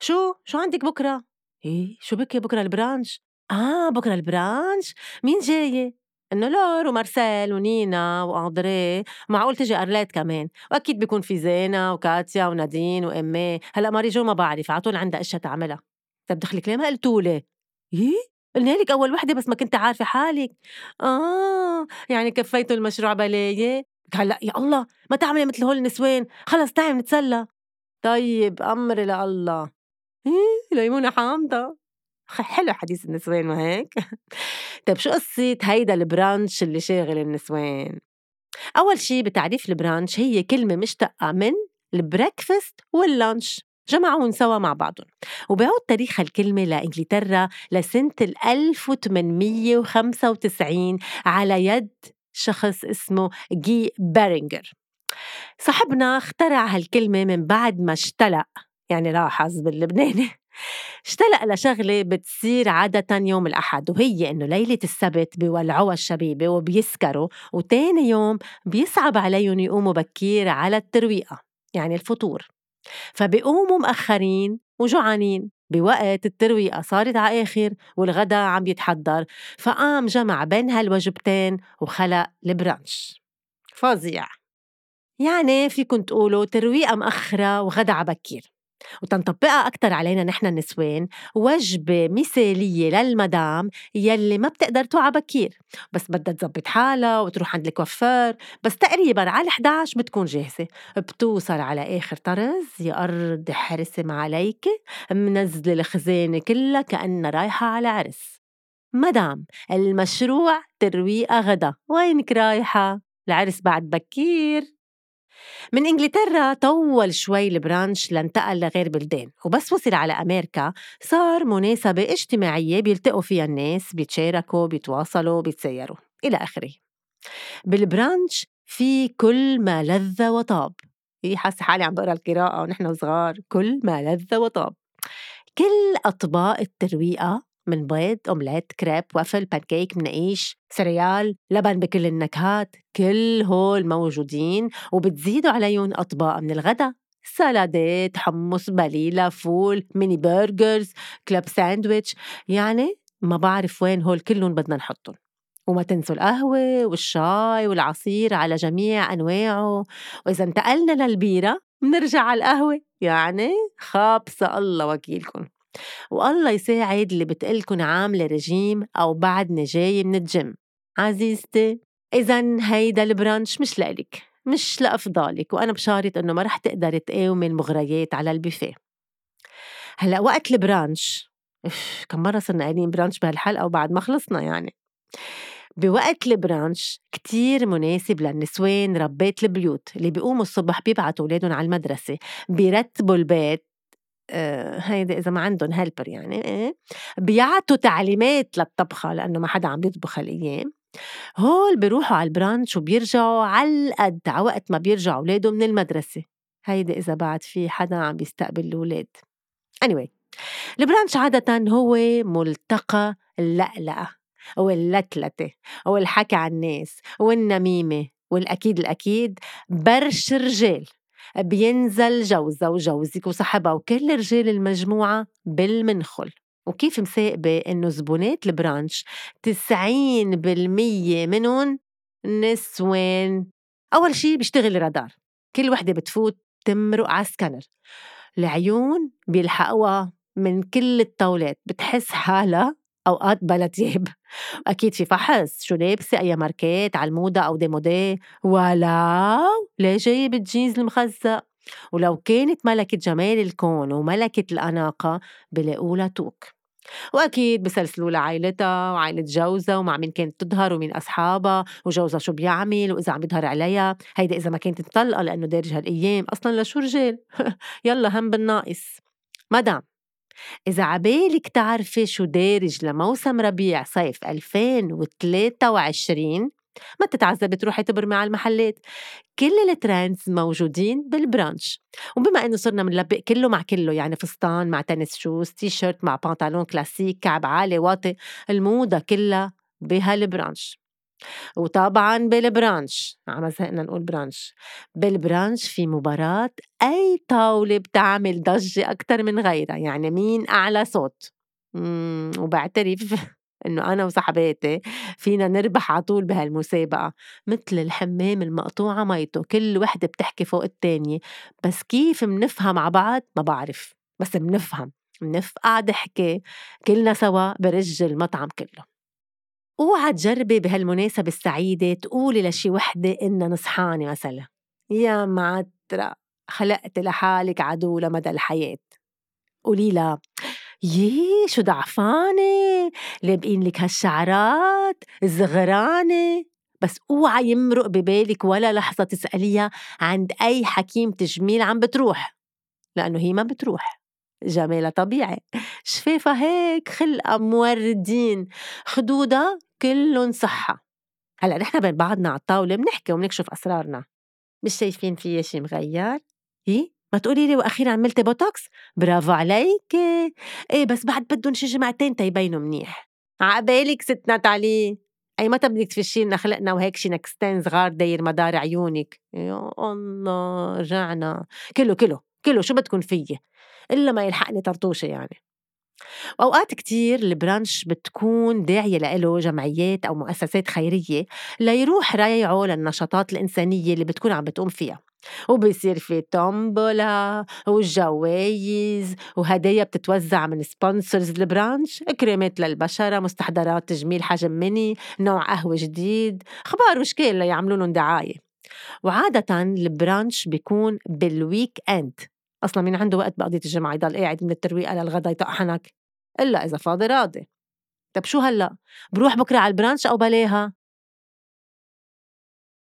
شو؟ شو عندك بكرة؟ إيه شو بكي بكرة ال brunch؟ آه بكرة ال brunch. مين جاية؟ إنه لور ومارسيل ونينا وأندري معقول تجي أرليت كمان. وأكيد بيكون في زينة وكاتيا ونادين وامي هلأ ماري جو ما بعرف على طول عندها أشياء تعملها. طب دخلك ليه؟ ما قلتولي إيه؟ قلنا لك أول وحدة بس ما كنت عارفة حالك. آه يعني كفيتوا المشروع بلاية. هلا يا الله ما تعملي مثل هول النسوان. خلص تعي نتسلى. طيب أمري لله. إيه ليمونة حامضة. حلو حديث النسوان ما هيك؟ طيب شو قصة هيدا ال brunch اللي شاغل النسوان؟ أول شي بتعريف ال brunch هي كلمة مشتقة من ال breakfast وال lunch. جمعون سوا مع بعضهم. وبيعود تاريخ الكلمة لإنجلترا لسنة 1895 على يد شخص اسمه جي بيرينجر صاحبنا اخترع هالكلمة من بعد ما اشتلق. يعني لاحظ باللبناني. اشتلق لشغلة بتصير عادة يوم الأحد وهي إنه ليلة السبت بيولعوها الشبيبة وبيسكروا وتاني يوم بيصعب عليهم يقوموا بكير على الترويقة يعني الفطور. فبيقوموا مأخرين وجوعانين بوقت الترويقة صارت على آخر والغدا عم يتحضر. فقام جمع بين هالوجبتين وخلق البرانش. فظيع. يعني فيكن تقولوا ترويقة مأخرة وغدا عبكير وتنطبقها أكتر علينا نحن النسوان وجبة مثالية للمدام يلي ما بتقدر توعى بكير. بس بدها تزبط حالها وتروح عند الكوافير. بس تقريبا على 11 بتكون جاهزة. بتوصل على آخر طرز يا أرض حرسم عليك منزلة الخزانة كلها كأنها رايحة على عرس. مدام المشروع ترويقة غدا. وينك رايحة؟ العرس بعد بكير. من إنجلترا طول شوي البرانش لانتقل لغير بلدان وبس وصل على أمريكا صار مناسبة اجتماعية بيلتقوا فيها الناس بيتشاركوا بيتواصلوا بيتسيروا إلى آخره. بالبرانش في كل ما لذ وطاب. هي حاسة حالي عم بقرأ القراءة ونحن صغار. كل ما لذ وطاب. كل أطباق الترويقة من بيض أومليت كريب waffle pancake منقيش cereal لبن بكل النكهات كل هول موجودين وبتزيدوا عليهم أطباق من الغداء سلادات حمص بليلة فول ميني burgers club sandwich. يعني ما بعرف وين هول كلهم بدنا نحطهم. وما تنسوا القهوة والشاي والعصير على جميع أنواعه. وإذا انتقلنا للبيرة منرجع على القهوة. يعني خابصة الله وكيلكم. والله يساعد اللي بتقلكن عاملة رجيم أو بعدني جاي من الجيم. عزيزتي إذا هيدا ال brunch مش لإلك مش لأفضالك وأنا بشارط إنه ما رح تقدر تقاومي المغريات على البوفيه هلأ وقت ال brunch كم مرة صرنا قايلين brunch بهالحلقة وبعد ما خلصنا يعني. بوقت ال brunch كتير مناسب للنسوان ربات البيوت اللي بيقوموا الصبح بيبعتوا أولادهم على المدرسة بيرتبوا البيت آه، هيدي إذا ما عندهم هيلبر يعني إيه، بيعطوا تعليمات للطبخة لأنه ما حدا عم بيطبخ هالأيام. هول بيروحوا على البرانش وبيرجعوا على القد على وقت ما بيرجعوا أولادهم من المدرسة. هيدي إذا بعد في حدا عم بيستقبل الأولاد. Anyway البرانش عادة هو ملتقى اللقلقة واللتلتة والحكي عن الناس والنميمة والأكيد الأكيد برش رجال. بينزل جوزها وجوزك وصاحبها وكل رجال المجموعة بالمنخل. وكيف مساقبة إنه زبونات ال brunch؟ 90% منهم نسوان. أول شي بيشتغل رادار كل وحدة بتفوت تمرق على سكانر العيون بيلحقوها من كل الطاولات. بتحس حالها أوقات بلا تياب. أكيد في فحص شو لابسة أي ماركات على الموضة أو démodé. ولا ليه جايب الجينز المخزق ولو كانت ملكة جمال الكون وملكة الأناقة بلاقولها توك. وأكيد بسلسلوا لعائلتها وعائلة جوزها ومع مين كانت تظهر ومين أصحابها وجوزها شو بيعمل وإذا عم بيظهر عليها. هيدا إذا ما كانت مطلقة لأنه دارج هالأيام أصلا لشو رجال؟ يلا هم بالناقص. مدام! إذا عبالك تعرفي شو دارج لموسم ربيع صيف 2023 ما تتعذبي تروحي تبرمي على المحلات. كل ال trends موجودين بال brunch. وبما إنه صرنا بنلبق كله مع كله يعني فستان مع tennis shoes t-shirt مع بنطلون كلاسيك كعب عالي واطي الموضة كلها بهال brunch. وطبعا بال brunch عم زهقنا نقول brunch بال brunch في مباراة أي طاولة بتعمل ضجة أكتر من غيرها يعني مين أعلى صوت؟ وبعترف إنه أنا وصاحباتي فينا نربح على طول بهالمسابقة. مثل الحمام المقطوعة ميته كل وحدة بتحكي فوق التانية. بس كيف منفهم مع بعض؟ ما بعرف بس منفهم. منفقع ضحكة كلنا سوا برج المطعم كله. اوعى تجربي بهالمناسبة السعيدة تقولي لشي وحدة إنها نصحانة مثلا. يا معترة خلقت لحالك عدو لمدى الحياة. قولي لها يي شو ضعفانة؟ لابقين لك هالشعرات؟ الزغرانة بس اوعى يمرق ببالك ولا لحظة تسأليها عند أي حكيم تجميل عم بتروح. لأنه هي ما بتروح. جمالها طبيعي. شفافها هيك خلقة موردين. خدودها كلهم صحة. هلأ نحن بين بعضنا على الطاولة بنحكي وبنكشف أسرارنا. مش شايفين فيي شي مغير؟ هي ما تقولي لي وأخيرا عملتي بوتوكس؟ برافو عليك. إيه بس بعد بدهم شي جمعتين تيبينوا منيح. عقبالك ست ناتالي؟ أي متى بدك تفشي لنا خلقنا وهيك شي نكزتين صغار داير مدار عيونك؟ يا الله رجعنا. كله كله كله شو بدكم فيي إلا ما يلحقني طرطوشة يعني. وأوقات كتير ال brunch بتكون داعية لإله جمعيات أو مؤسسات خيرية ليروح ريعه للنشاطات الإنسانية اللي بتكون عم بتقوم فيها وبيصير في تومبولا وجوايز وهدايا بتتوزع من sponsors ال brunch كريمات للبشرة مستحضرات تجميل حجم ميني نوع قهوة جديد أخبار وأشكال ليعملوا لهم دعاية. وعادة ال brunch بيكون بال weekend أصلا مين عنده وقت ببقية الجمعة يضل قاعد من الترويقه للغدا يطق حنك. إلا إذا فاضي راضي. طب شو هلأ؟ بروح بكرة على ال brunch أو بلاها؟